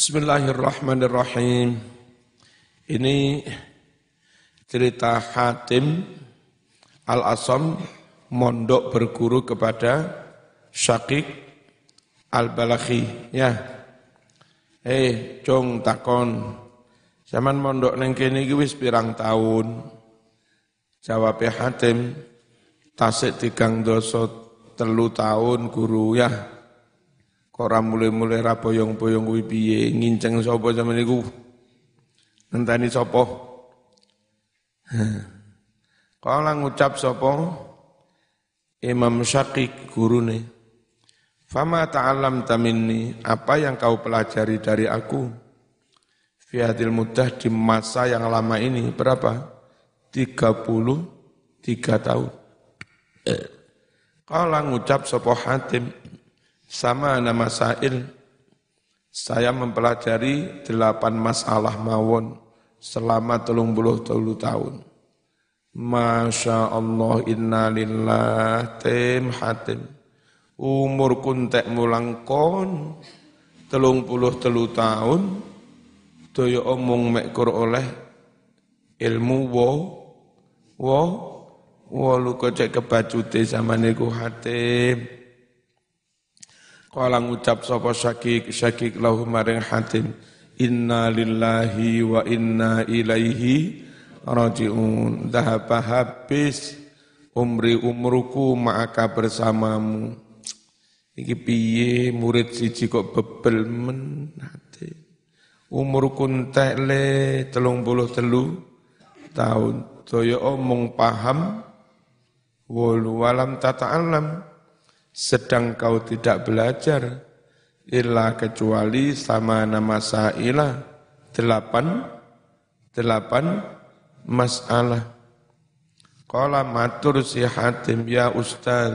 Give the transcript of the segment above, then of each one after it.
Bismillahirrahmanirrahim. Ini cerita Hatim Al-Asam mondok berguru kepada Syakik Al-Balakhi. Ya. Eh, cung takon. Zaman mondok neng iki wis pirang tahun. Jawab Hatim, tasik tigang dosa telu tahun guru ya. Kora mulai-mulai ra boyong-boyong kuwi piye? Nginceng sapa zaman niku. Ngenteni sapa? Kala ngucap sapa? Imam Syakik gurune. Fama ta'alam taminni apa yang kau pelajari dari aku? Fi hadil mudah di masa yang lama ini berapa? 33 tahun. Kala ngucap sapa Hatim sama nama Sa'il saya mempelajari delapan masalah mawon selama telung puluh tahun. Masya Allah inna lillah tim hatim umur kuntek mulang kon telung puluh telu tahun daya omong mekur oleh ilmu wo wo wo lu kocek kebacute sama niku hatim kala ngucap sapa syakik syakik lahu maring hatim inna lillahi wa inna ilaihi rajiun. Dahaba habis umri umruku maka bersamamu. Iki piye murid siji kok bebel men ate umurku entek le telung puluh telu tahun. Daya omong paham walu walam tata alam sedang kau tidak belajar illa kecuali sama nama sa'ilah delapan delapan masalah. Qala matur si Hatim ya Ustaz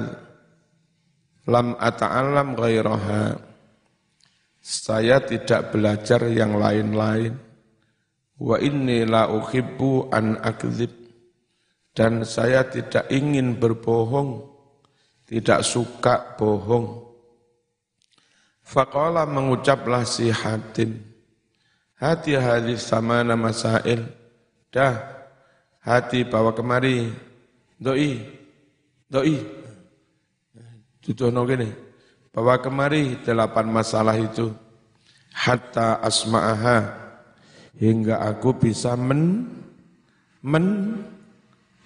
lam ata'alam ghairaha. Saya tidak belajar yang lain-lain. Wa inni la uhibbu an akzib. Dan saya tidak ingin berbohong, tidak suka bohong. Faqala mengucaplah si Hatim, hati hadis sama nama masail. Dah, hati bawa kemari. Doi, doi. Tutuhno gini. Bawa kemari delapan masalah itu. Hatta asma'aha. Hingga aku bisa men, men,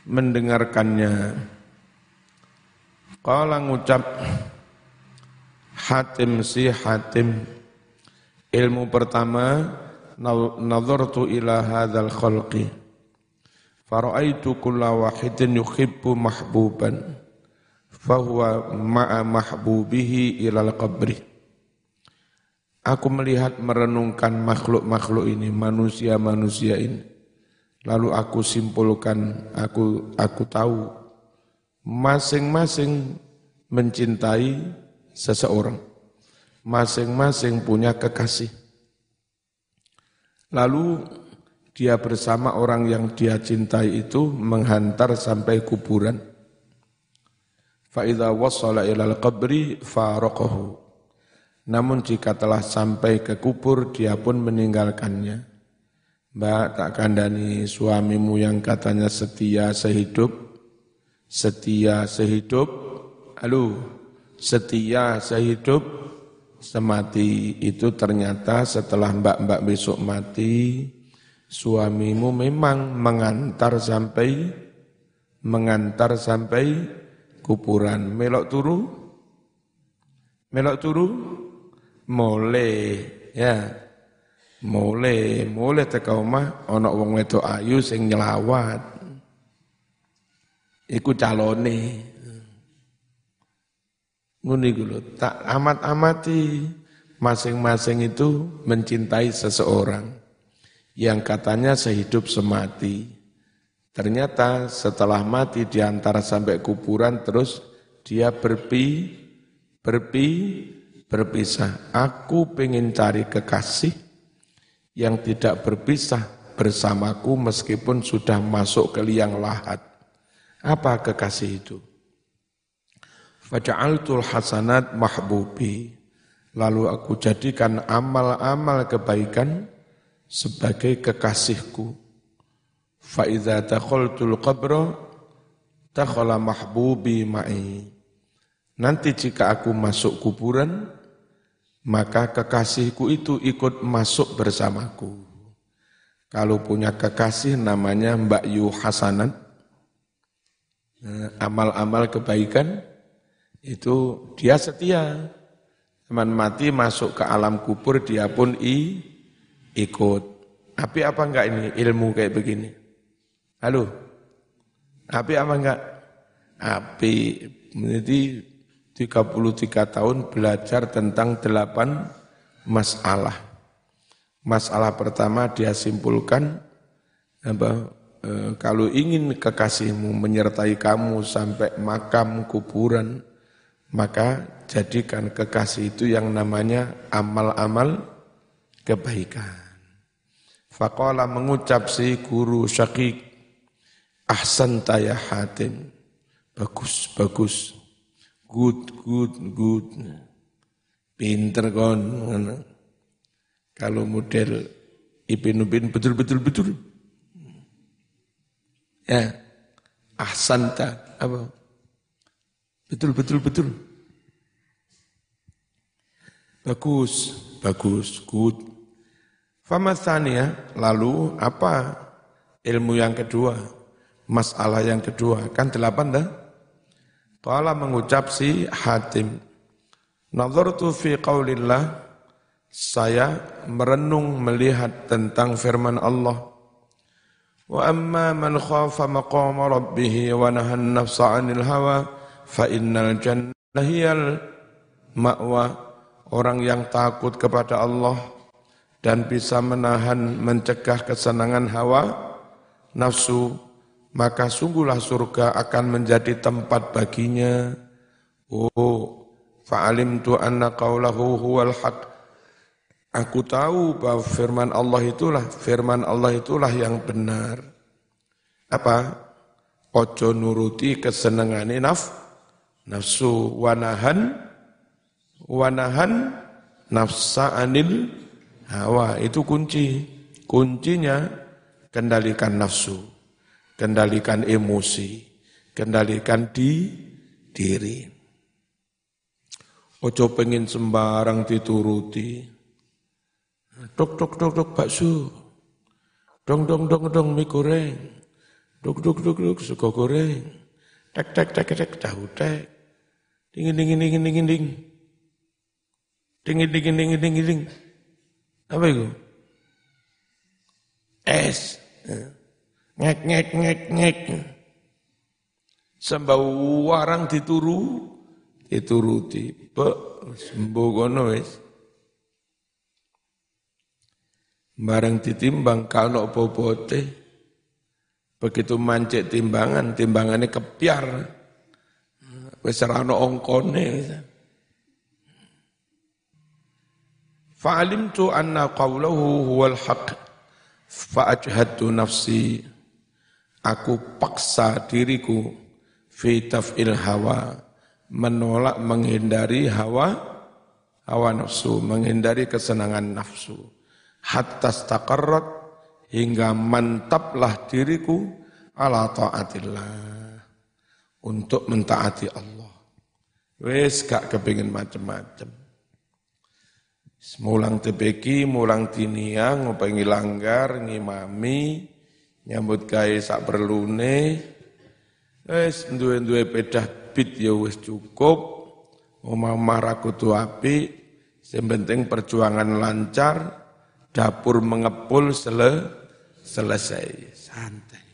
mendengarkannya. Kala ngucap Hatim si Hatim ilmu pertama nazartu ila hadzal khalqi Faraitu kulla wahidin yuhibbu mahbuban fahuwa ma'a mahbubihi ilal qabri. Aku melihat merenungkan makhluk-makhluk ini, manusia-manusia ini. Lalu aku simpulkan, aku aku tahu masing-masing mencintai seseorang. Masing-masing punya kekasih. Lalu dia bersama orang yang dia cintai itu menghantar sampai kuburan. Fa'idha wassala ilal qabri faraqahu. Namun jika telah sampai ke kubur, dia pun meninggalkannya. Mbak tak kandani suamimu yang katanya setia sehidup, setia sehidup, alu, setia sehidup, semati itu ternyata setelah mbak-mbak besok mati, suamimu memang mengantar sampai mengantar sampai kuburan. Melok turu? Melok turu? Mole ya. Mole mole teka omah ana wong wedok ayu sing nyelawat iku calone ngono iku tak amat-amati masing-masing itu mencintai seseorang yang katanya sehidup semati. Ternyata setelah mati diantar sampai kuburan terus dia berpi, berpi, berpisah. Aku pengen cari kekasih yang tidak berpisah bersamaku meskipun sudah masuk ke liang lahat. Apa kekasih itu? Faja'altul hasanat mahbubi. lalu aku jadikan amal-amal kebaikan sebagai kekasihku. Fa idza dakhaltul qabra dakhala mahbubi ma'i. Nanti jika aku masuk kuburan, maka kekasihku itu ikut masuk bersamaku. Kalau punya kekasih namanya Mbak Yu Hasanat, amal-amal kebaikan itu dia setia. Teman mati masuk ke alam kubur dia pun i, ikut. Tapi apa enggak ini ilmu kayak begini? Halo? Api apa enggak? Api. Jadi 33 tahun belajar tentang delapan masalah. Masalah pertama dia simpulkan apa, e, kalau ingin kekasihmu menyertai kamu sampai makam kuburan, maka jadikan kekasih itu yang namanya amal-amal kebaikan. Faqala mengucap si guru syakik, ahsan ya hatim. Bagus, bagus. Good, good, good. Pinter kon. Kalau model Ibn Ubin betul-betul betul. Ya, ahsanta apa? Betul, betul, betul. Bagus, bagus, good. Famasania, lalu apa ilmu yang kedua? Masalah yang kedua, kan delapan dah? Kala mengucap si Hatim, Nazartu fi qawlillah, saya merenung melihat tentang firman Allah. Khafa maqama rabbih wa nahan nafsa 'anil hawa fa innal jannah hiyal ma'wa. Orang yang takut kepada Allah dan bisa menahan mencegah kesenangan hawa nafsu maka sungguhlah surga akan menjadi tempat baginya. Oh fa'alim tu anna qawlahu huwal haq aku tahu bahwa firman Allah itulah firman Allah itulah yang benar. Apa? Ojo nuruti kesenangane naf nafsu. Wanahan wanahan nafsa anil hawa. Itu kunci. Kuncinya kendalikan nafsu. Kendalikan emosi. Kendalikan di diri. Ojo pengen sembarang dituruti dok dok dok dok bakso dong dong dong dong mie goreng dok dok dok dok sego goreng tek tek tek tek tahu tek Dingin, dingin, dingin, dingin, dingin. Dingin, dingin, dingin, dingin, dingin. Apa itu? Es. Ngek, ngek, ngek, ngek. Sembau warang dituru, dituruti. Be, sembuh kono wis. Barang ditimbang kalau bobote, begitu mancet timbangan, timbangannya kepiar. Ana angkane. Fa'alimtu anna qawluhu huwal haq. Fa'ajhadtu nafsi. Aku paksa diriku fi taf'il hawa. Menolak menghindari hawa hawa nafsu menghindari kesenangan nafsu hatta staqarrat hingga mantaplah diriku ala taatillah untuk mentaati Allah. Wes gak kepingin macam-macam. Mulang tebeki, mulang tinia, ngopengi langgar, ngimami, nyambut gawe sak perlune. Wes duwe-duwe pedah bit ya wes cukup. Omah raku tu api, yang perjuangan lancar, dapur mengepul sele, selesai. Santai.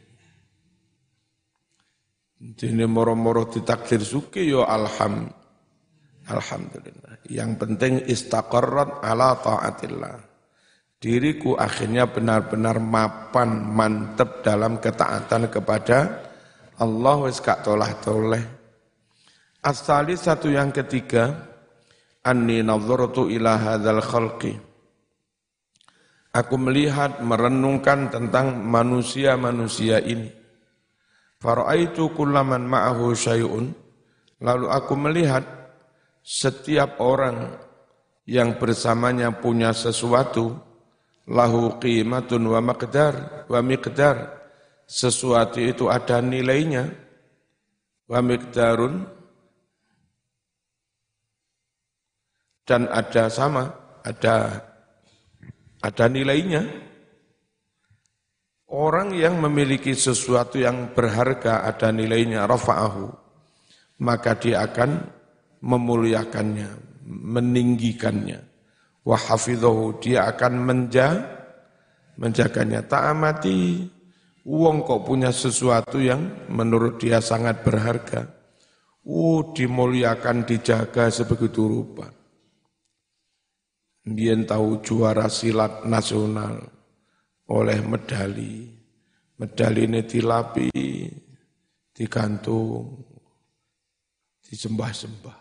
Jadi moro-moro ditakdir suki yo ya alham. Alhamdulillah. Yang penting istaqarrat ala taatillah. Diriku akhirnya benar-benar mapan, mantep dalam ketaatan kepada Allah wis gak tolah toleh. Asali satu yang ketiga, anni nazartu ila hadzal khalqi. Aku melihat, merenungkan tentang manusia-manusia ini. Faraitu kullaman ma'ahu syai'un. Lalu aku melihat setiap orang yang bersamanya punya sesuatu lahu qimatun wa maqdar wa miqdar. Sesuatu itu ada nilainya. Wa miqdarun. Dan ada sama ada ada nilainya orang yang memiliki sesuatu yang berharga ada nilainya rafa'ahu maka dia akan memuliakannya meninggikannya. Wa hafidhahu, dia akan menja, menjaganya. Tak amati, uang kok punya sesuatu yang menurut dia sangat berharga. Oh, dimuliakan, dijaga sebegitu rupa. Dia tahu juara silat nasional oleh medali. Medali ini dilapi, digantung, disembah-sembah.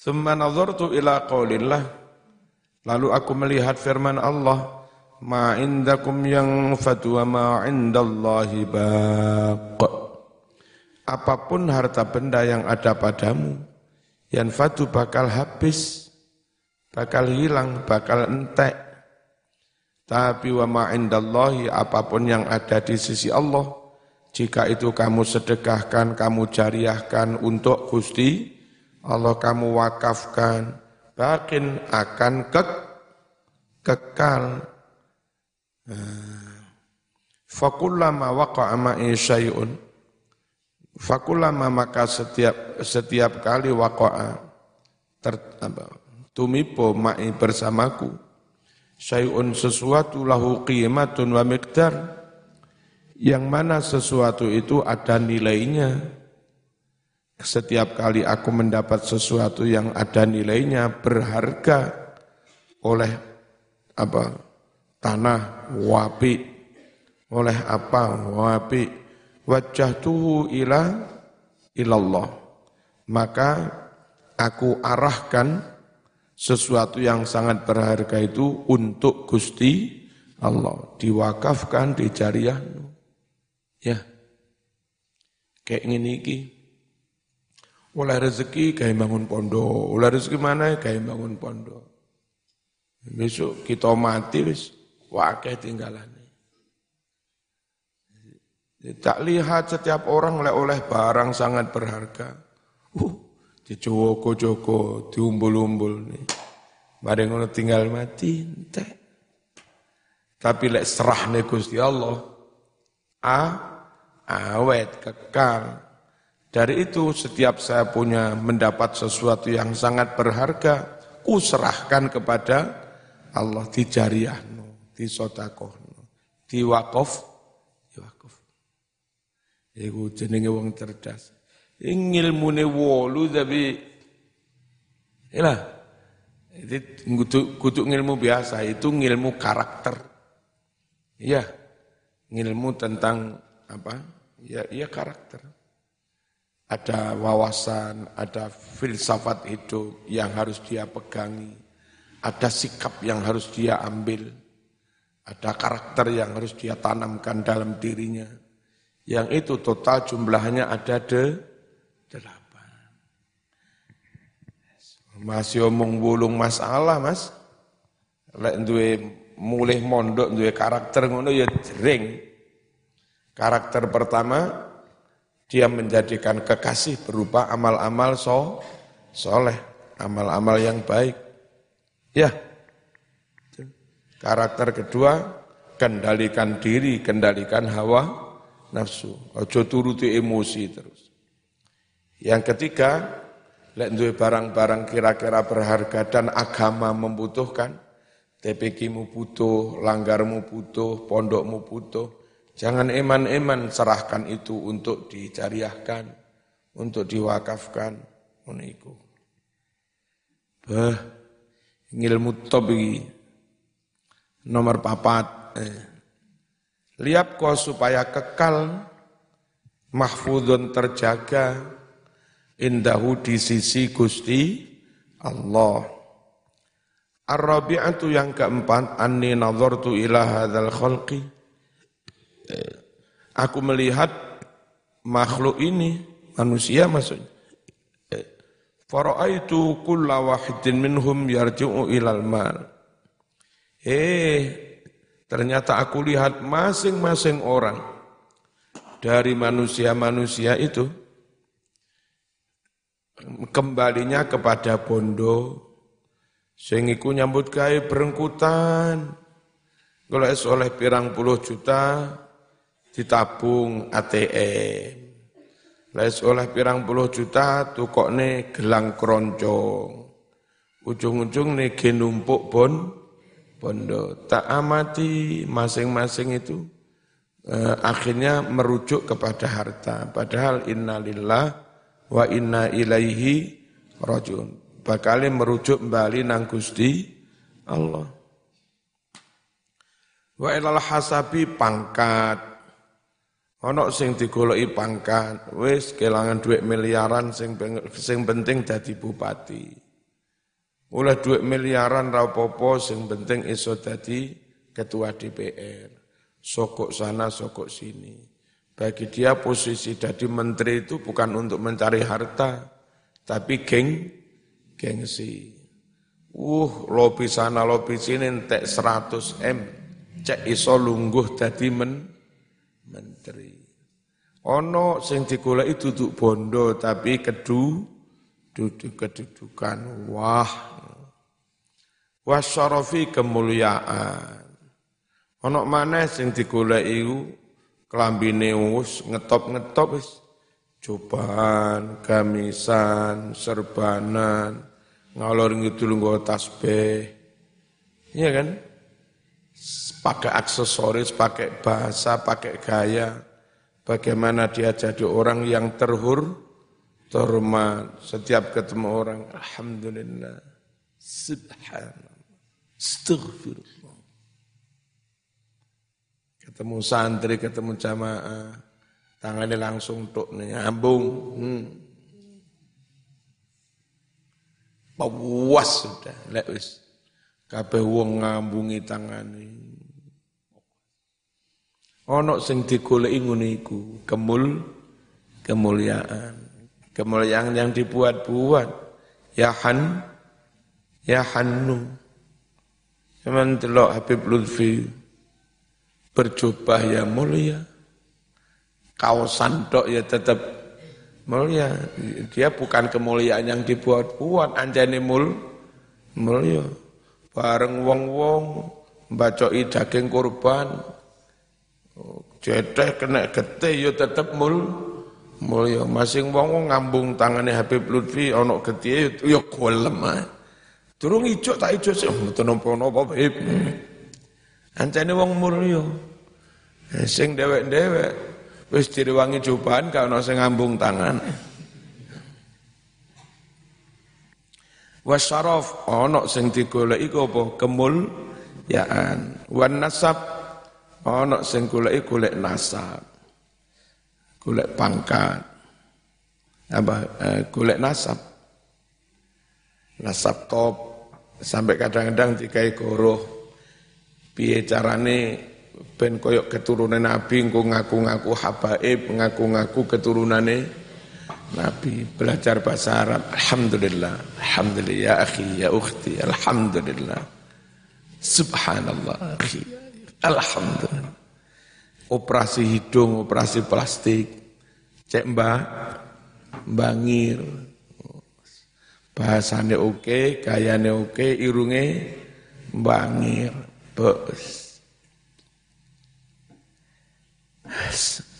Thumma nazartu ila qaulillah. Lalu aku melihat firman Allah, ma indakum yang fatwa ma indallahi baq. Apa pun harta benda yang ada padamu, yang fatu bakal habis, bakal hilang, bakal entek. Tapi wa ma indallahi apa pun yang ada di sisi Allah, jika itu kamu sedekahkan, kamu jariahkan untuk Gusti Allah kamu wakafkan, bakin akan ke, kekal. Fakullama waqa'a ma'i syai'un. Fakullama maka setiap setiap kali waqa'a ter, apa, tumipo ma'i bersamaku. Syai'un sesuatu lahu qimatun wa miqdar. Yang mana sesuatu itu ada nilainya, setiap kali aku mendapat sesuatu yang ada nilainya berharga oleh apa tanah wapi oleh apa wapi wajah tuhu ila ilallah. Maka aku arahkan sesuatu yang sangat berharga itu untuk Gusti Allah. Diwakafkan di jariah ya. Kayak ini iki. Oleh rezeki kayak bangun pondok, oleh rezeki mana? Kayak bangun pondok. Besok kita mati wis. Wakil tinggalan. Tak lihat setiap orang oleh-oleh barang sangat berharga. Uh, dijogo-jogo, diumbul-umbul nih. Bareng ngono tinggal mati. Tapi lek serah nih Gusti Allah, ah, awet, kekal. Dari itu setiap saya punya mendapat sesuatu yang sangat berharga, ku serahkan kepada Allah di jariahno, di wakof, di wakof. Iku jenenge wong cerdas. Ngilmune wolu tapi Ilah, itu kutuk ilmu biasa, itu ilmu karakter. Iya, ilmu tentang apa? Ya, ya karakter ada wawasan, ada filsafat hidup yang harus dia pegangi, ada sikap yang harus dia ambil, ada karakter yang harus dia tanamkan dalam dirinya. Yang itu total jumlahnya ada de delapan. Masih omong bulung masalah mas. Lek duwe mulih mondok duwe karakter ngono ya jering. Karakter pertama dia menjadikan kekasih berupa amal-amal so, soleh, amal-amal yang baik. Ya, karakter kedua, kendalikan diri, kendalikan hawa nafsu. Ojo turuti emosi terus. Yang ketiga, lek duwe barang-barang kira-kira berharga dan agama membutuhkan, TPK-mu butuh, langgarmu butuh, pondokmu butuh, Jangan eman-eman serahkan itu untuk dicariahkan, untuk diwakafkan. Uniku. Bah, ngilmu top Nomor papat. Eh. Lihat kau supaya kekal, mahfudun terjaga, indahu di sisi Gusti Allah. Ar-rabi'atu yang keempat, anni nazartu ila hadzal khalqi Aku melihat makhluk ini, manusia maksudnya, Fara'aitu kulla wahidin minhum yarji'u ilal mal. Eh, ternyata aku lihat masing-masing orang dari manusia-manusia itu kembalinya kepada bondo sing iku nyambut gawe berengkutan kalau oleh pirang puluh juta ditabung ATM Les oleh pirang puluh juta tukokne gelang keroncong. Ujung-ujung nih genumpuk bon bondo. Tak amati masing-masing itu eh, akhirnya merujuk kepada harta. Padahal innalillah wa inna ilaihi rajun. Bakal merujuk kembali nang Gusti Allah. Wa ilal hasabi pangkat Ono sing digoloki pangkat, wis kelangan duit miliaran sing sing penting dadi bupati. Oleh duit miliaran ra apa sing penting iso dadi ketua DPR. Sokok sana, sokok sini. Bagi dia posisi jadi menteri itu bukan untuk mencari harta, tapi geng, gengsi. Uh, lobi sana, lobi sini, entek 100 M. Cek iso lungguh dadi men, menteri. Ono sing digoleki duduk bondo tapi kedu duduk kedudukan. Wah. Wasyarafi kemuliaan. Ono mana sing digoleki iku klambine wis ngetop-ngetop wis coban, gamisan, serbanan, ngalor ngidul nggo tasbih. Iya kan? pakai aksesoris, pakai bahasa, pakai gaya. Bagaimana dia jadi orang yang terhur, terhormat. Setiap ketemu orang, Alhamdulillah, Subhanallah, Astaghfirullah. Ketemu santri, ketemu jamaah, tangannya langsung tuk nyambung. Hmm. Puas sudah, lek wis. Kabeh wong ngambungi tangane. Ono sing digoleki ngene iku, kemul kemuliaan. Kemuliaan yang dibuat-buat. Ya Han, ya. Cuman delok Habib Lutfi berjubah ya mulia. Kaosan dok ya tetap mulia. Dia bukan kemuliaan yang dibuat-buat, anjane mul mulia. Bareng wong-wong mbacoi daging kurban, Ceteh kena getih ya tetep mul mulya. Masing wong ngambung tangane Habib Lutfi ana getih yo ya golem ae. Durung ijuk tak ijuk sih mboten napa-napa Habib. Ancane wong mulya. Eh, sing dewek-dewek wis direwangi cobaan gak ana sing ngambung tangan. Wasyaraf ana sing digoleki apa kemul yaan wan nasab Ana sing goleki golek nasab. Golek pangkat. Apa eh, golek nasab. Nasab top sampai kadang-kadang dikai goroh. Piye carane ben koyok keturunan Nabi engko ngaku-ngaku habaib, ngaku-ngaku keturunane Nabi belajar bahasa Arab. Alhamdulillah. Alhamdulillah ya akhi ya ukhti. Alhamdulillah. Subhanallah akhi. Alhamdulillah. Operasi hidung, operasi plastik. Cek mbak, bangir. Bahasanya oke, gayanya oke, irunge bangir. Bos.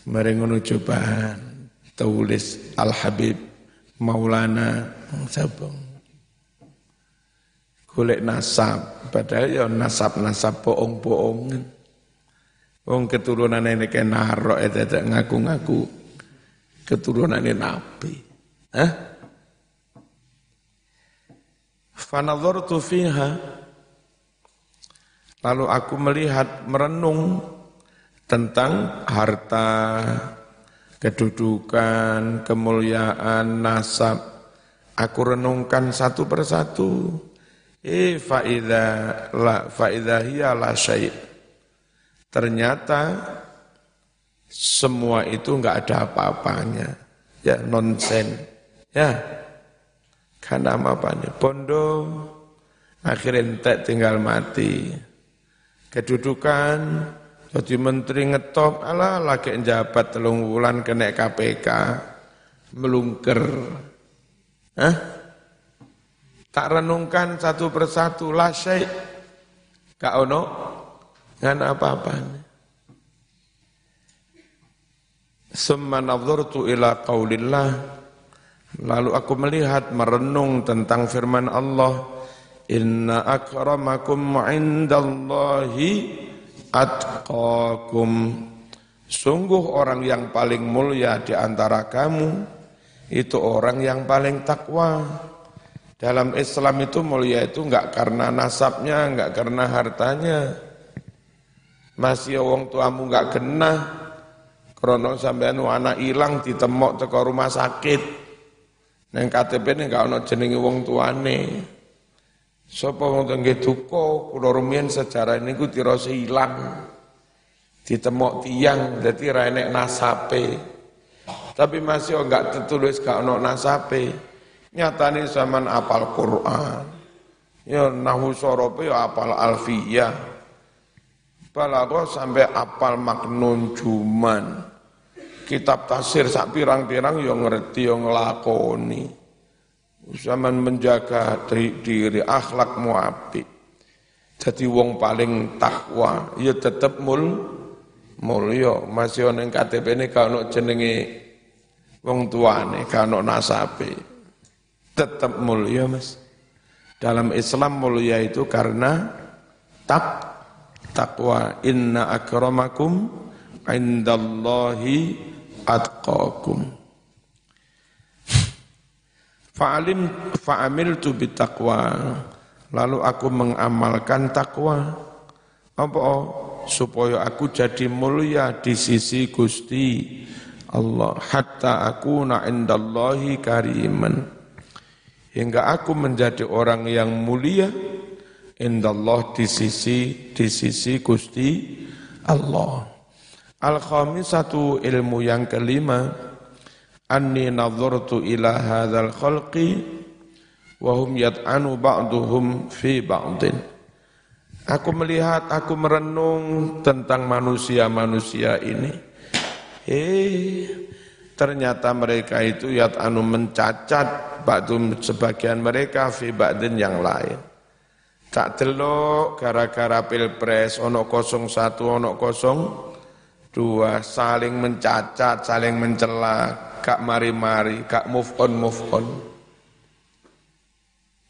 Mari ngono cobaan tulis Al Habib Maulana Sabung. Golek nasab, Padahal ya nasab-nasab bohong-bohongan. Wong keturunan ini kayak narok itu ngaku-ngaku keturunan ini nabi. Hah? Fanadhartu fiha Lalu aku melihat merenung tentang harta, kedudukan, kemuliaan, nasab. Aku renungkan satu persatu. Eh faida la faida hiya la syai. Ternyata semua itu enggak ada apa-apanya. Ya nonsen. Ya. Kan nama apa nih? Bondo akhirnya entek tinggal mati. Kedudukan jadi menteri ngetop, ala lagi jabat telung bulan kena KPK, melungker. Hah? Tak renungkan satu persatu, lah. Gak ono, ngan apa-apa. Summa nadhurtu ila qaulillah. Lalu aku melihat merenung tentang firman Allah. Inna akramakum indallahi atqakum. Sungguh orang yang paling mulia di antara kamu itu orang yang paling takwa. Dalam Islam itu mulia itu enggak karena nasabnya, enggak karena hartanya. Masih wong tuamu enggak kena, krono sampean anak ilang ditemok teko rumah sakit. Neng KTP ini enggak ono jenenge wong tuane. Sapa wong tengge duka kula rumiyin sejarah niku tirose ilang. Ditemok tiang dadi ra nasape. Tapi masih enggak tertulis gak ono nasape. Nyatane zaman apal Quran. Ya nahu sorope ya apal alfiyah. Balago sampai apal maknun juman. Kitab tasir sak pirang-pirang ya ngerti ya ngelakoni zaman menjaga diri akhlak muapi jadi wong paling takwa ya tetep mul mulya. Masih ana KTP ini kalau jenenge wong tuane kalau nasabe. Tetep mulia Mas. Dalam Islam mulia itu karena tak takwa. Inna akramakum indallahi atqakum Fa'alim fa'amil tu bitakwa. Lalu aku mengamalkan takwa. Apa? Supaya aku jadi mulia di sisi Gusti Allah. Hatta aku na'indallahi kariman. Hingga aku menjadi orang yang mulia indallah di sisi di sisi Gusti Allah. Al-khamisatu ilmu yang kelima anni nadhartu ila hadzal khalqi wa hum yat'anu ba'duhum fi ba'din Aku melihat, aku merenung tentang manusia-manusia ini. Eh, ternyata mereka itu yat'anu mencacat ba'dum sebagian mereka fi ba'din yang lain. Tak delok gara-gara pilpres ono kosong satu ono kosong dua saling mencacat, saling mencela, kak mari-mari, kak move on move on.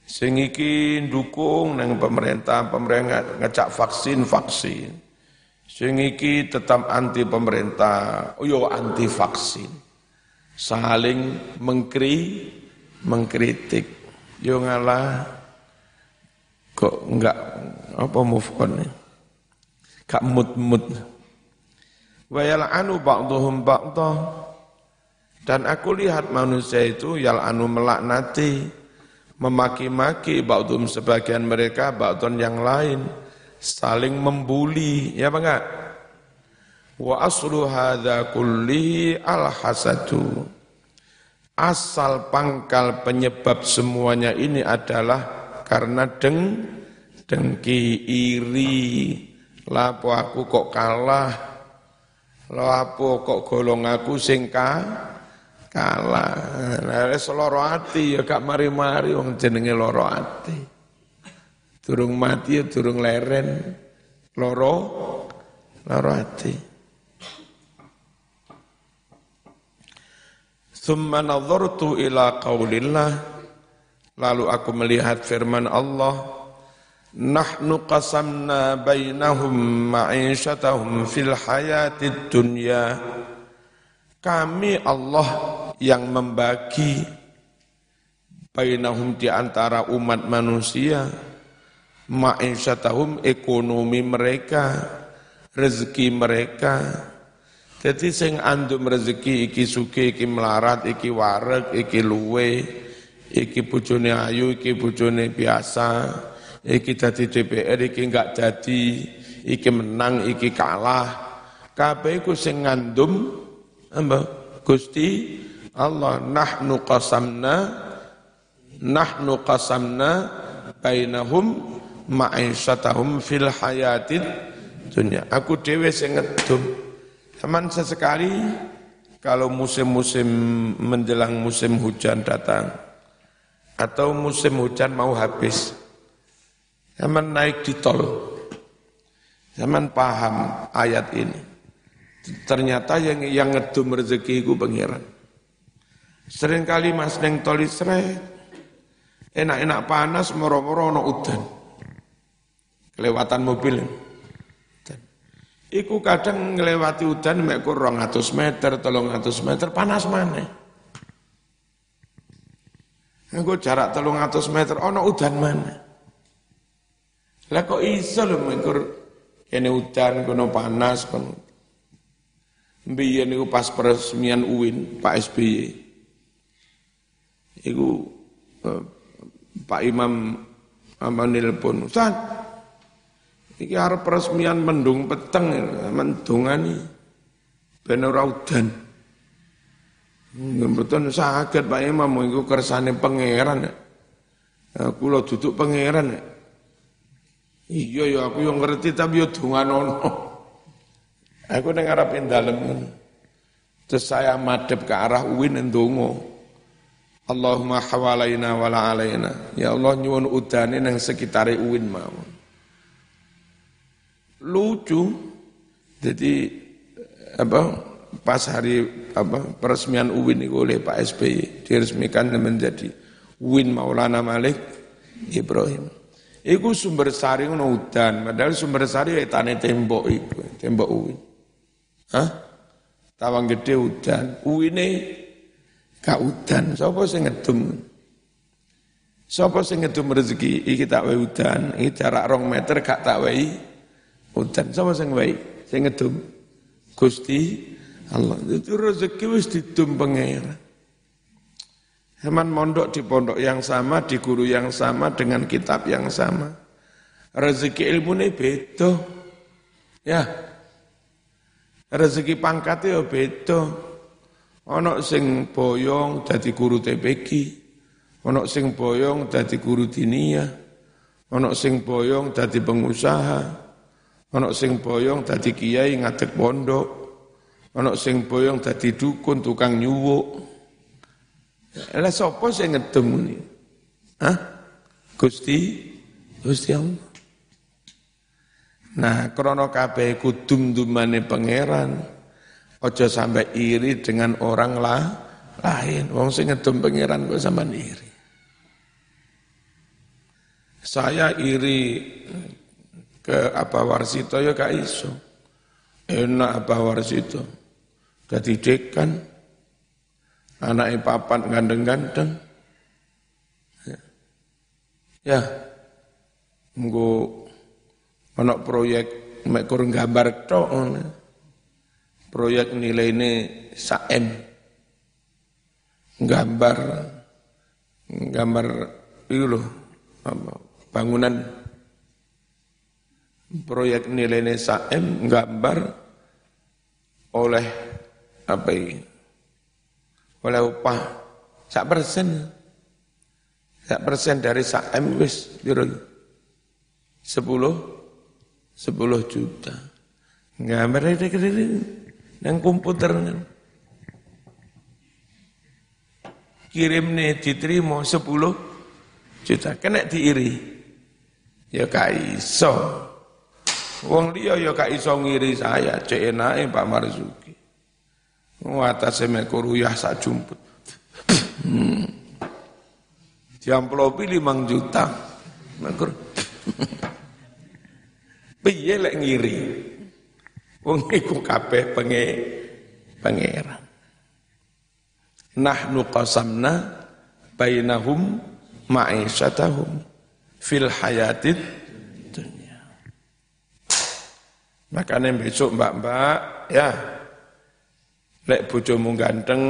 Sing iki dukung nang pemerintah, pemerintah ngecak vaksin vaksin. Sing iki tetap anti pemerintah, oh yo anti vaksin. Saling mengkri, mengkritik. Yo ngalah kok enggak apa move on. Kak mut-mut. Wa yal'anu ba'dhum ba'dhum dan aku lihat manusia itu yal anu melaknati, memaki-maki ba'dum sebagian mereka, ba'dun yang lain, saling membuli, ya apa enggak? Wa aslu hadza kullihi al hasadu. Asal pangkal penyebab semuanya ini adalah karena deng dengki iri. Lapo aku kok kalah? Lapo kok golong aku sing kalah. Lah loro ati ya gak mari-mari wong jenenge loro ati. Durung mati ya durung leren. Loro loro ati. Summa nadhartu ila qaulillah lalu aku melihat firman Allah nahnu qasamna bainahum ma'isyatahum fil hayatid dunya. Kami Allah yang membagi bainahum di antara umat manusia ma'isyatahum ekonomi mereka rezeki mereka. Jadi sing andum rezeki iki suki iki melarat iki wareg iki luwe iki bojone ayu iki bojone biasa iki dadi DPR iki enggak jadi iki menang iki kalah kabeh iku sing ngandum apa? Gusti Allah nahnu qasamna nahnu qasamna bainahum ma'isyatahum fil hayatid dunia. Aku dewe sing ngedum. Teman sesekali kalau musim-musim menjelang musim hujan datang atau musim hujan mau habis. Zaman naik di tol. Zaman paham ayat ini. Ternyata yang yang ngedum rezeki itu pengiran. Seringkali mas neng tol Israel, enak-enak panas, moro-moro no udan. Kelewatan mobil. Iku kadang ngelewati udan mek kurang 200 meter, 300 meter panas mana? Aku jarak 300 meter ono udan mana? Lah kok iso lho mekur kene udan kono panas kono. Mbiyen niku pas peresmian UIN Pak SBY. Iku eh, Pak Imam apa nelpon, Ustaz, Iki arep peresmian mendung peteng, mendungani ben ora udan. Mboten saged Pak Imam iku kersane pangeran. Aku lo duduk pangeran. Iya ya aku yang ngerti tapi yo donganono. Aku ning arep dalem. Terus saya madep ke arah uwin ndonga. Allahumma hawalaina wala alaina. Ya Allah nyuwun udane nang sekitare uwin mawon lucu. Jadi apa pas hari apa peresmian UIN itu oleh Pak SBY diresmikan menjadi UIN Maulana Malik Ibrahim. Iku sumber sari ngono udan, padahal sumber sari ya tane tembok iku, tembok UIN. Hah? Tawang gede udan, UIN gak udan, sapa sing ngedum? Sapa sing ngedum rezeki iki tak wae udan, iki jarak rong meter gak tak wae Udan sama sing baik, sing ngedum. Gusti Allah. Itu rezeki wis didum pangeran. Heman mondok di pondok yang sama, di guru yang sama, dengan kitab yang sama. Rezeki ilmu ini beda. Ya. Rezeki pangkatnya beda. Ono sing boyong dadi guru TPG. Ono sing boyong dadi guru dinia. Ono sing boyong dadi pengusaha. Ana sing boyong dadi kiai ngadeg pondok. Ana sing boyong dadi dukun tukang nyuwuk. Lah sapa sing ngedem ngene? Hah? Gusti Gusti Allah. Nah, krana kabeh kudum-dumane pangeran. Aja sampai iri dengan orang lah, lain. Wong sing ngedem pangeran kok sampean iri. Saya iri ke apa Warsito ya gak iso. Enak apa Warsito. Jadi dekan, anaknya papat gandeng-gandeng. Ya, ya. Engko ana proyek mek kurang gambar tok Proyek nilai ini saem. Gambar gambar itu loh bangunan proyek nilainya saem gambar oleh apa ini oleh upah. Sak persen. Sak persen dari saem wis biro sepuluh. Sepuluh juta. Ini ini yang komputer. Kirim nih diterima sepuluh juta. Kena diiri. Ya kaiso Wong liya ya gak iso ngiri saya, cek enake Pak Marzuki. Wong atase mek ruyah sak jumput. Hmm. Diamplopi 5 juta. Mekur. Piye lek ngiri? Wong iku kabeh penge pangeran. Nahnu qasamna bainahum ma'isyatahum fil hayatid Makanya besok mbak-mbak, ya, lek bojomu ganteng,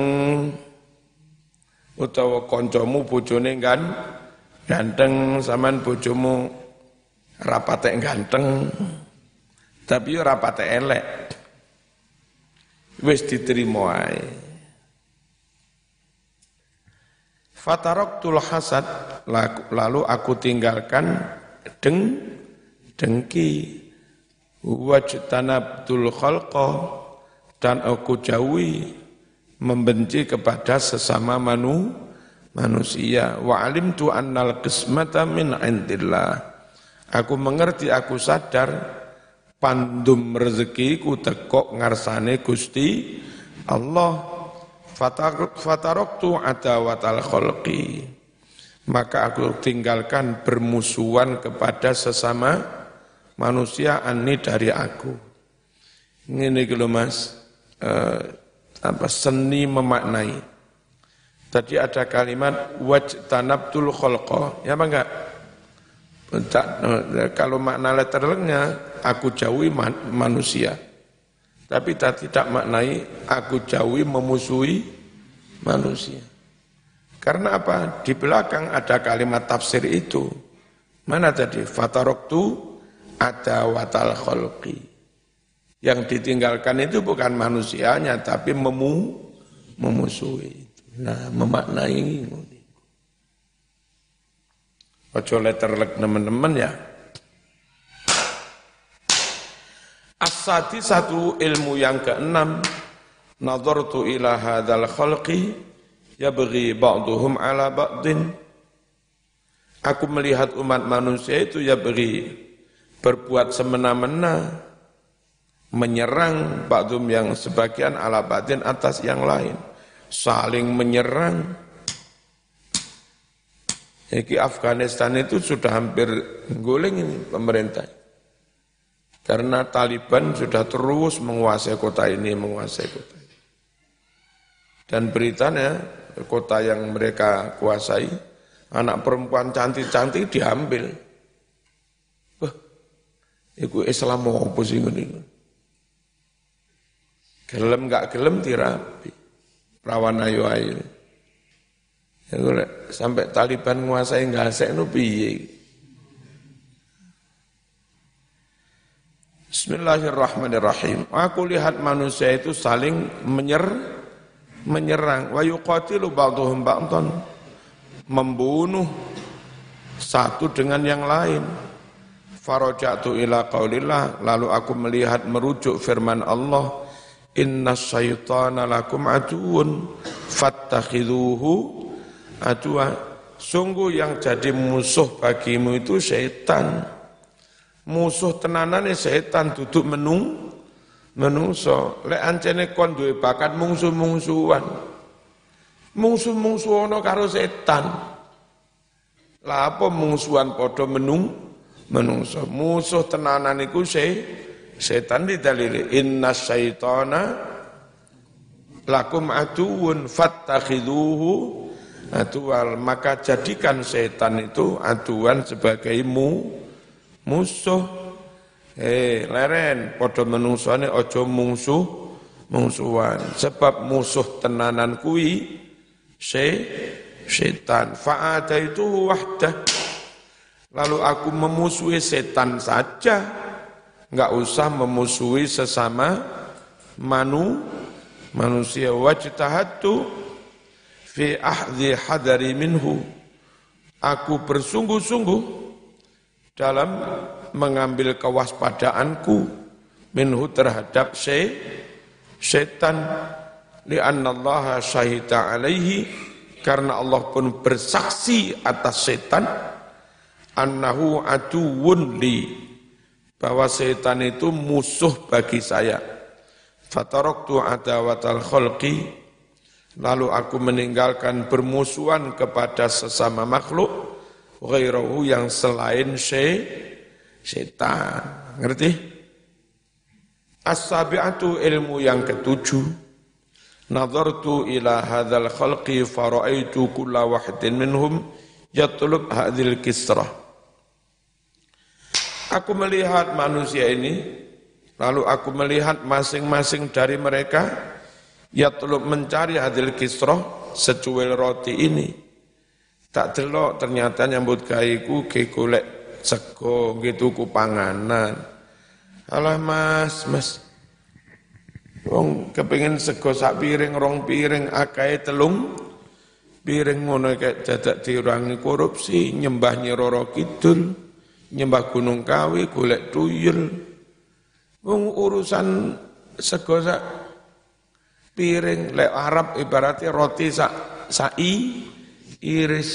utawa koncomu bojone kan ganteng, saman bojomu rapate ganteng, tapi yo rapate elek. Wis diterima ae. Fataroktul hasad, lalu aku tinggalkan deng, dengki, wajtanabtul khalqa, dan aku jauhi membenci kepada sesama manu, manusia. Wa alimtu annal qismata min indillah. Aku mengerti, aku sadar, pandum rezekiku tekok ngarsane Gusti Allah fataroktu adawatal kholqi. Maka aku tinggalkan bermusuhan kepada sesama manusia ani dari aku. Ini gitu mas, eh, apa seni memaknai. Tadi ada kalimat wajtanabtul kholqa, ya apa enggak? Eh, kalau makna letterlengnya, aku jauhi manusia. Tapi tidak maknai aku jauhi memusuhi manusia. Karena apa? Di belakang ada kalimat tafsir itu. Mana tadi? Fataroktu ada watal kholqi. Yang ditinggalkan itu bukan manusianya, tapi memu, memusuhi. Nah, memaknai. Ojo letter teman-teman ya. Asadi satu ilmu yang keenam, nazartu ila hadzal khalqi yabghi ba'duhum ala ba'din. Aku melihat umat manusia itu ya beri berbuat semena-mena, menyerang ba'dum yang sebagian ala ba'din atas yang lain, saling menyerang. Jadi Afghanistan itu sudah hampir guling ini pemerintah. Karena Taliban sudah terus menguasai kota ini, menguasai kota ini. Dan beritanya, kota yang mereka kuasai, anak perempuan cantik-cantik diambil. Wah, itu Islam mau apa ini? Gelem gak gelem tirapi. Perawan ayu ayu. Ya, sampai Taliban menguasai nggak no piye. Bismillahirrahmanirrahim. Aku lihat manusia itu saling menyer, menyerang. Wa yuqatilu ba'duhum ba'dan. Membunuh satu dengan yang lain. Farajatu ila qaulillah. Lalu aku melihat merujuk firman Allah. Inna syaitana lakum aduun. Fattakhiduhu aduwa. Sungguh yang jadi musuh bagimu itu syaitan. Musuh tenanane setan duduk menung menungso. Lek ancene kon bakat mungsu-mungsuan. Mungsu-mungsu karo setan lah apa mungsuan padha menung menungso? Musuh tenanan iku se setan didalili inna syaitana lakum aduun fattakhiduhu atual maka jadikan setan itu aduan sebagai mu musuh. Eh leren padha menungsone aja mungsuh mungsuhan. Sebab musuh tenanan kui se setan. Fa'ada itu wahdah. Lalu aku memusuhi setan saja enggak usah memusuhi sesama manu manusia. Wajtahatu fi ahdi hadari minhu. Aku bersungguh-sungguh dalam mengambil kewaspadaanku minhu terhadap se setan li'annallaha syahida alaihi. Karena Allah pun bersaksi atas setan annahu aduwun li bahwa setan itu musuh bagi saya fataroktu adawatal khalqi lalu aku meninggalkan bermusuhan kepada sesama makhluk ghairahu yang selain sy setan. Ngerti? As-sabi'atu ilmu yang ketujuh. Nazartu ila hadzal khalqi faraitu kulla wahidin minhum yatlub hadhil kisrah. Aku melihat manusia ini, lalu aku melihat masing-masing dari mereka yatlub mencari hadil kisrah secuil roti ini Tak delok ternyata nyambut gaiku ke golek sego gitu ku panganan. Alah Mas, Mas. Wong kepengin sego sak piring rong piring akae telung Piring ngono kayak dadak diurangi korupsi, nyembah Nyiroro Kidul, nyembah Gunung Kawi, golek tuyul. Wong urusan sego sak piring lek Arab ibaratnya roti sak sai iris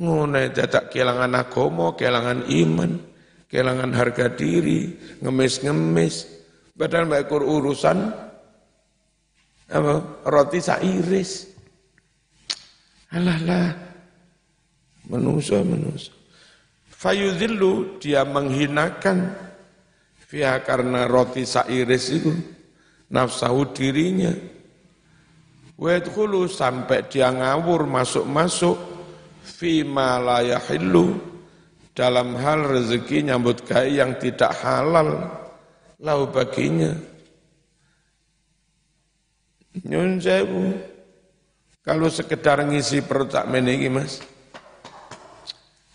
ngono dadak kelangan agama, kelangan iman, kelangan harga diri, ngemis-ngemis. Padahal mbak urusan apa roti sak iris. Alah lah. Menuso, menuso. Fayudhillu, dia menghinakan. Fiha karena roti sairis itu. Nafsahu dirinya. Wedhulu sampai dia ngawur masuk-masuk. Fima la yahillu. Dalam hal rezeki nyambut gaya yang tidak halal. Lau baginya. Nyun kalau sekedar ngisi perut tak meniki mas.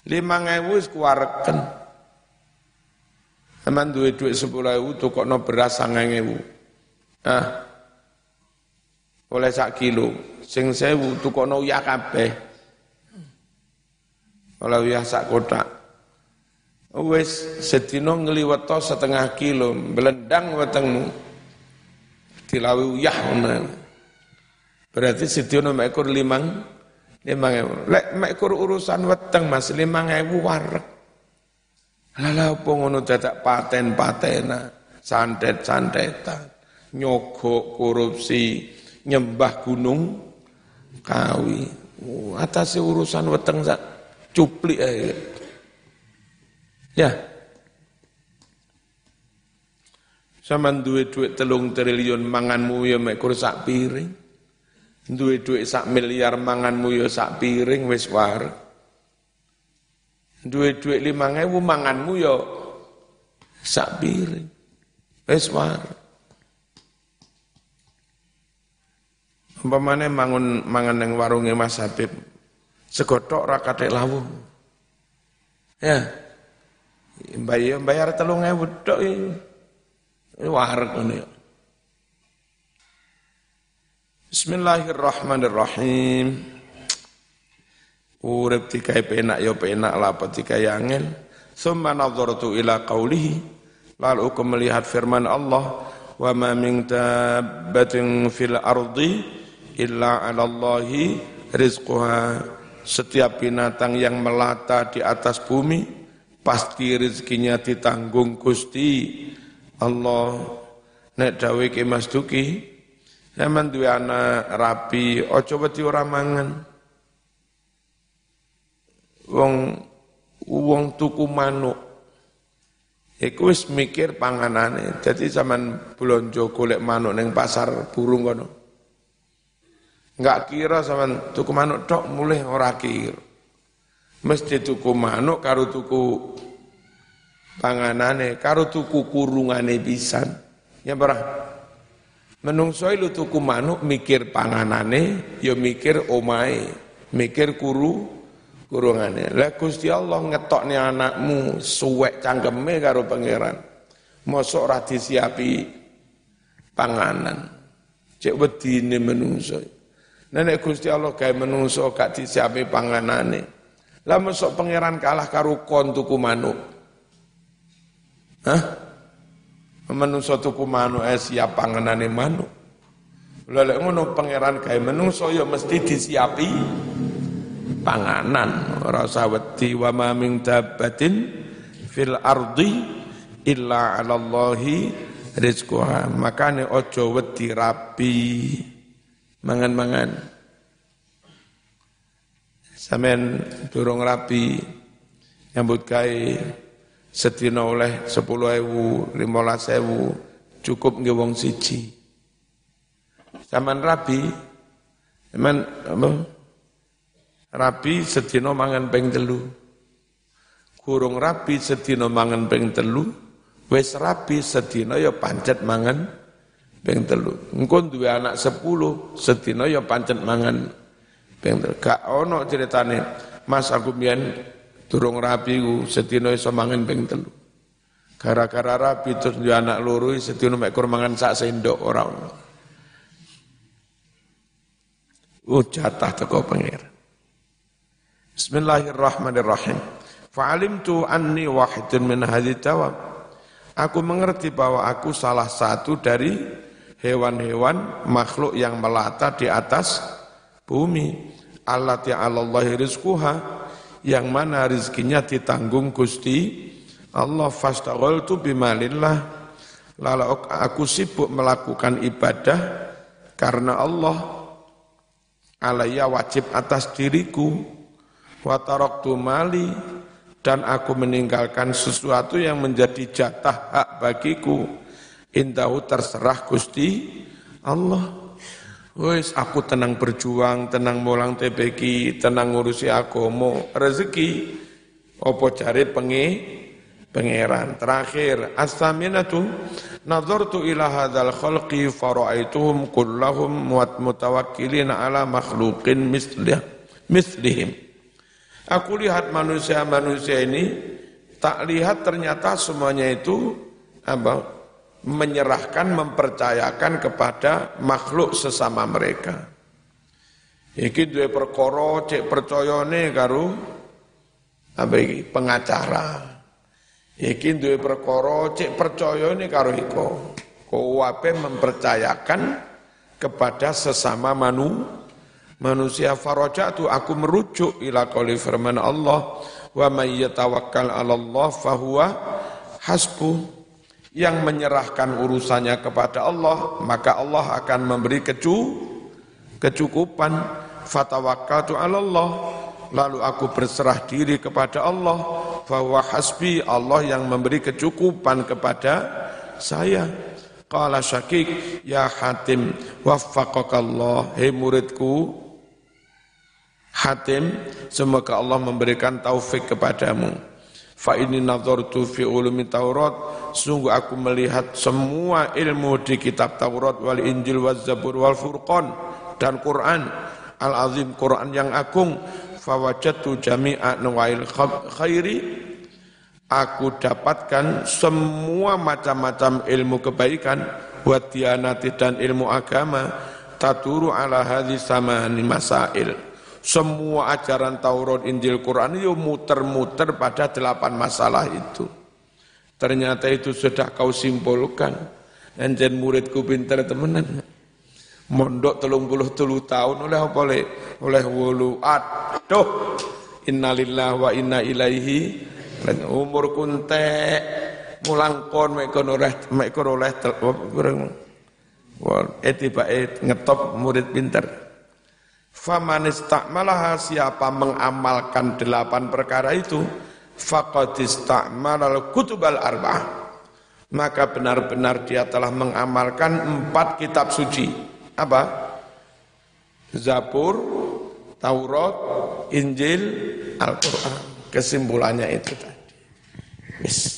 Lima ngewu kuareken. Emang duit duit sepuluh ewu kok no beras sangat ngewu. Ah, oleh sak kilo. Sing sewu kok no uyah kabeh. Oleh uyah sak kotak. Wes sedino ngliweto setengah kilo, belendang wetengmu. Dilawi uyah ngono. Berarti sediono mekor limang, limang ewu. Lek mekor urusan weteng mas, limang ewu warek. Lala apa ngono dadak paten-patena, santet-santetan, nyogok korupsi, nyembah gunung, kawi. Uh, atas urusan weteng sak cuplik aja. Ya. Sama duit-duit telung triliun manganmu ya mekor sak piring. Duwe duit sak miliar manganmu ya sak piring wis war. Duwe duit lima ngewu manganmu ya sak piring. Wis war. Umpamane mangun mangan yang warunge Mas Habib. Segotok ra kathek lawu. Ya. Bayar bayar telung ewu tok. War ngono ya. Bismillahirrahmanirrahim. Urip tikai penak ya penak lah tikai angel. Thumma nadhartu ila qawlihi. Lalu aku melihat firman Allah. Wa ma min dabbatin fil ardi illa ala Allahi rizquha. Setiap binatang yang melata di atas bumi pasti rezekinya ditanggung Gusti Allah. Nek dawe ke Mas Duki, Zaman duwe anak rapi, ojo wedi ora mangan. Wong wong tuku manuk. Iku wis mikir panganane. Jadi zaman blonjo golek manuk ning pasar burung kono. Enggak kira zaman tuku manuk tok mulai ora kira. Mesti tuku manuk karo tuku panganane, karo tuku kurungane pisan. Ya berah. Menungso lu tuku manuk mikir panganane, ya mikir omai, mikir kuru kurungane. Lah Gusti Allah ngetokne anakmu suwek cangkeme karo pangeran. Mosok ora disiapi panganan. Cek wedine menungso. Nenek Gusti Allah gawe menungso gak disiapi panganane. Lah mosok pangeran kalah karo kon tuku manuk. Hah? Menungso tuku manuk eh siap panganane manuk. Lha ngono pangeran gawe menungso ya mesti disiapi panganan. Ora usah wedi wa ma min dabbatin fil ardi illa 'ala Allahi rizquha. Makane ojo wedi rapi. Mangan-mangan. Sampeyan durung rapi nyambut gawe sedina oleh 10.000, 15.000 cukup nggih wong siji. Zaman Rabi, zaman apa? Rabi sedina mangan ping telu. Kurung rabi sedina mangan ping telu, wis rabi sedina ya pancet mangan ping telu. Engko duwe anak 10, sedina ya pancet mangan ping telu. Gak ono ceritane, Mas aku biyen Durung rapi ku setino iso mangan ping telu. Gara-gara rapi terus dia anak loro setino mek kur mangan sak sendok ora ono. Oh jatah teko pangeran. Bismillahirrahmanirrahim. Fa'alimtu anni wahidun min hadhi jawab. Aku mengerti bahwa aku salah satu dari hewan-hewan makhluk yang melata di atas bumi. Allah Allahi rizkuha yang mana rizkinya ditanggung Gusti Allah. Tu bimalillah. Lalu aku sibuk melakukan ibadah karena Allah. Alaiya wajib atas diriku. Wa taraktu mali. Dan aku meninggalkan sesuatu yang menjadi jatah hak bagiku. Indahu terserah Gusti Allah Wes aku tenang berjuang, tenang mulang TPK, tenang ngurusi agomo, rezeki opo cari pengi pangeran. Terakhir, as-saminatu nazartu ila hadzal khalqi fara'aituhum kullahum mutawakkilin ala makhluqin mislih mislihim. Aku lihat manusia-manusia ini, tak lihat ternyata semuanya itu apa menyerahkan, mempercayakan kepada makhluk sesama mereka. Iki dua perkara cek percayane karo apa iki pengacara. Iki dua perkara cek percayane karo iko. Kowape mempercayakan kepada sesama manusia manusia farajatu aku merujuk ila qauli firman Allah wa may yatawakkal 'ala Allah fahuwa hasbu yang menyerahkan urusannya kepada Allah maka Allah akan memberi kecu kecukupan fatawakkaltu Allah lalu aku berserah diri kepada Allah bahwa hasbi Allah yang memberi kecukupan kepada saya. Qala syakik ya hatim waffaqakallah. Hei muridku Hatim, semoga Allah memberikan taufik kepadamu. Fa ini nazartu fi ulumi Taurat, sungguh aku melihat semua ilmu di kitab Taurat wal Injil wal Zabur wal Furqan dan Quran. Al-azim Quran yang agung. Fawajatu jami'a nawail khairi. Aku dapatkan semua macam-macam ilmu kebaikan buat dianati dan ilmu agama. Taturu ala hadis samani masail semua ajaran Taurat, Injil, Quran itu muter-muter pada delapan masalah itu. Ternyata itu sudah kau simpulkan. Anjen muridku pinter temenan. Mondok telung puluh telu tahun oleh apa oleh oleh wulu aduh innalillah wa inna ilaihi umur kunte mulang kon mek oleh mek oleh eh tiba ngetop murid pinter. Faman istakmalaha siapa mengamalkan delapan perkara itu faqad istakmalal kutubal arba'ah. Maka benar-benar dia telah mengamalkan empat kitab suci. Apa? Zabur Taurat Injil Al-Qur'an. Kesimpulannya itu tadi. Yes.